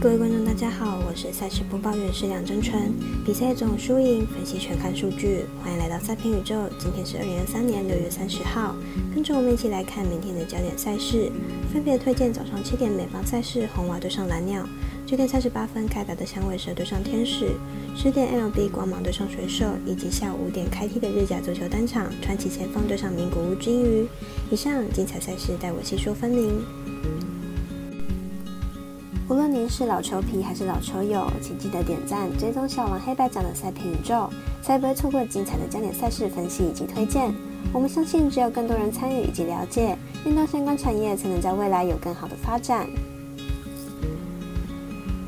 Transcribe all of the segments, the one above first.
各位观众，大家好，我是赛事播报员是梁真纯。比赛总输赢分析全看数据，欢迎来到赛评宇宙。今天是二零二三年六月三十号，跟着我们一起来看明天的焦点赛事，分别推荐早上七点美邦赛事红袜对上蓝鸟，九点三十八分开打的响尾蛇对上天使，十点 LB 光芒对上水手，以及下午五点开踢的日甲足球单场传奇前锋对上名古屋金鱼。以上精彩赛事带我细说分明。无论您是老球皮还是老球友，请记得点赞、追踪小王黑白奖的赛评宇宙，才不会错过精彩的焦点赛事分析以及推荐。我们相信，只有更多人参与以及了解运动相关产业，才能在未来有更好的发展。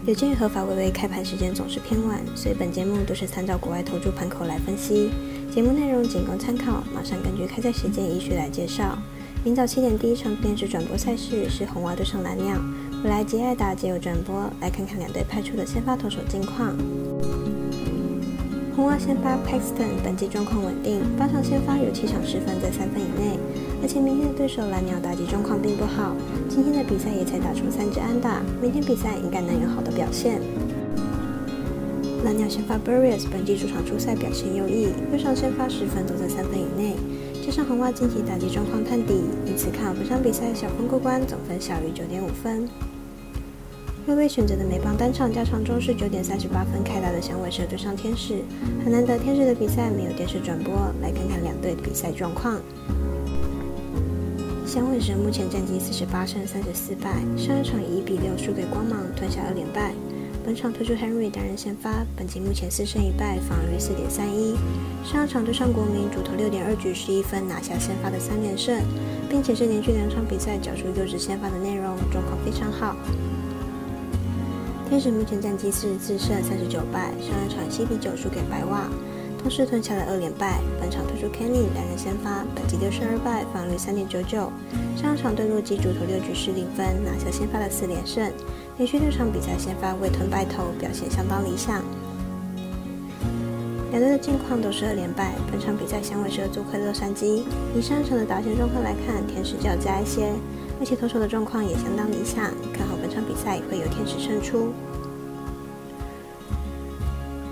有鉴于合法微微开盘时间总是偏晚，所以本节目都是参照国外投注盘口来分析。节目内容仅供参考，马上根据开赛时间依序来介绍。明早七点第一场电视转播赛事是红袜对上蓝鸟。未来及爱达皆有转播，来看看两队派出的先发投手近况。红袜先发 Paxton 本季状况稳定，八场先发有七场失分在三分以内，而且明天的对手蓝鸟打击状况并不好，今天的比赛也才打出三支安打，明天比赛应该能有好的表现。蓝鸟先发 Burrius 本季主场出赛表现优异，六场先发十分都在三分以内。加上红袜近期打击状况探底，因此看本场比赛小分过关，总分小于九点五分。微微选择的美邦单场加场中是九点三十八分开打的响尾蛇对上天使，很难得天使的比赛没有电视转播，来看看两队的比赛状况。响尾蛇目前战绩四十八胜三十四败，上一场以一比六输给光芒，吞下二连败。本场推出 Henry 担任先发，本季目前四胜一败，防御率四点三一。上场对上国民，主投六点二局十一分，拿下先发的三连胜，并且是连续两场比赛缴出优质先发的内容，状况非常好。天使目前战绩四十四胜三十九败，上一场七比九输给白袜，同时吞下了二连败。本场推出 Kenny 两人先发，本季六胜二败，防率三点九九。上场对洛基主投六局失零分，拿下先发的四连胜。连续六场比赛先发未吞败投，表现相当理想。两队的近况都是二连败。本场比赛响尾蛇做客洛杉矶，以上场的打线状况来看，天使较佳一些，而且投手的状况也相当理想，看好本场比赛会有天使胜出。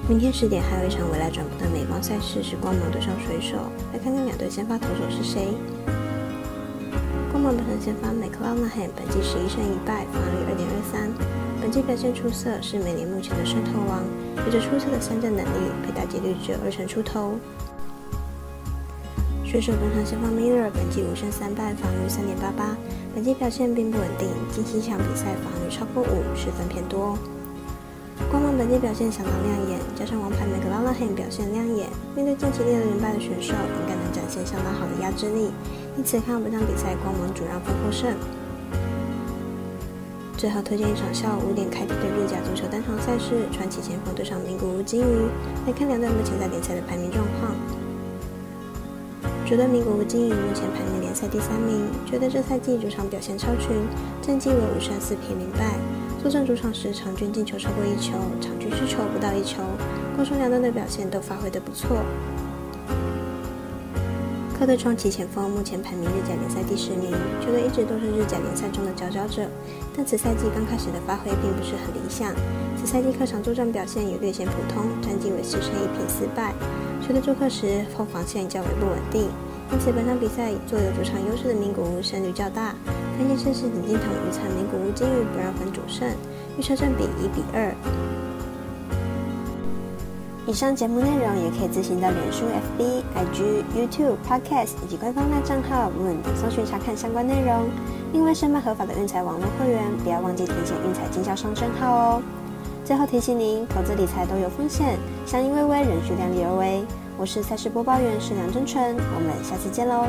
明天十点还有一场未来转播的美邦赛事是光芒对上水手，来看看两队先发投手是谁。光芒本场先发 McLaren 本季十一胜一败，防御二点二三，本季表现出色，是美联目前的胜投王，有着出色的三振能力，被打击率只有二成出头。水手本场先发 Miller 本季五胜三败，防御三点八八，本季表现并不稳定，近期场比赛防御超过五，失分偏多。光芒本季表现相当亮眼，加上王牌 McLaren 表现亮眼，面对近期六连败的选手，应该能展现相当好的压制力。因此，看本场比赛，光芒主让分获胜。最后推荐一场下午五点开踢的日甲足球单场赛事，传奇前锋对上名古屋金鱼。来看两队目前在联赛的排名状况。主队名古屋金鱼目前排名联赛第三名，觉得这赛季主场表现超群，战绩为五胜四平零败。坐镇主场时，场均进球超过一球，场均失球不到一球。攻守两端的表现都发挥得不错。客队冲奇前锋目前排名日甲联赛第十名，球队一直都是日甲联赛中的佼佼者，但此赛季刚开始的发挥并不是很理想。此赛季客场作战表现也略显普通，战绩为四胜一平四败。球队做客时后防线较为不稳定，因此本场比赛坐有主场优势的名古屋胜率较大。分析师是顶金统预测名古屋金鱼不让分主胜，预测占比一比二。以上节目内容也可以自行到脸书、FB、IG、YouTube、Podcast 以及官方大账号 Moon 搜寻查看相关内容。另外，申办合法的运彩网络会员，不要忘记填写运彩经销商证号哦。最后提醒您，投资理财都有风险，相依微微，仍需量力而为。我是赛事播报员是梁真纯，我们下次见喽。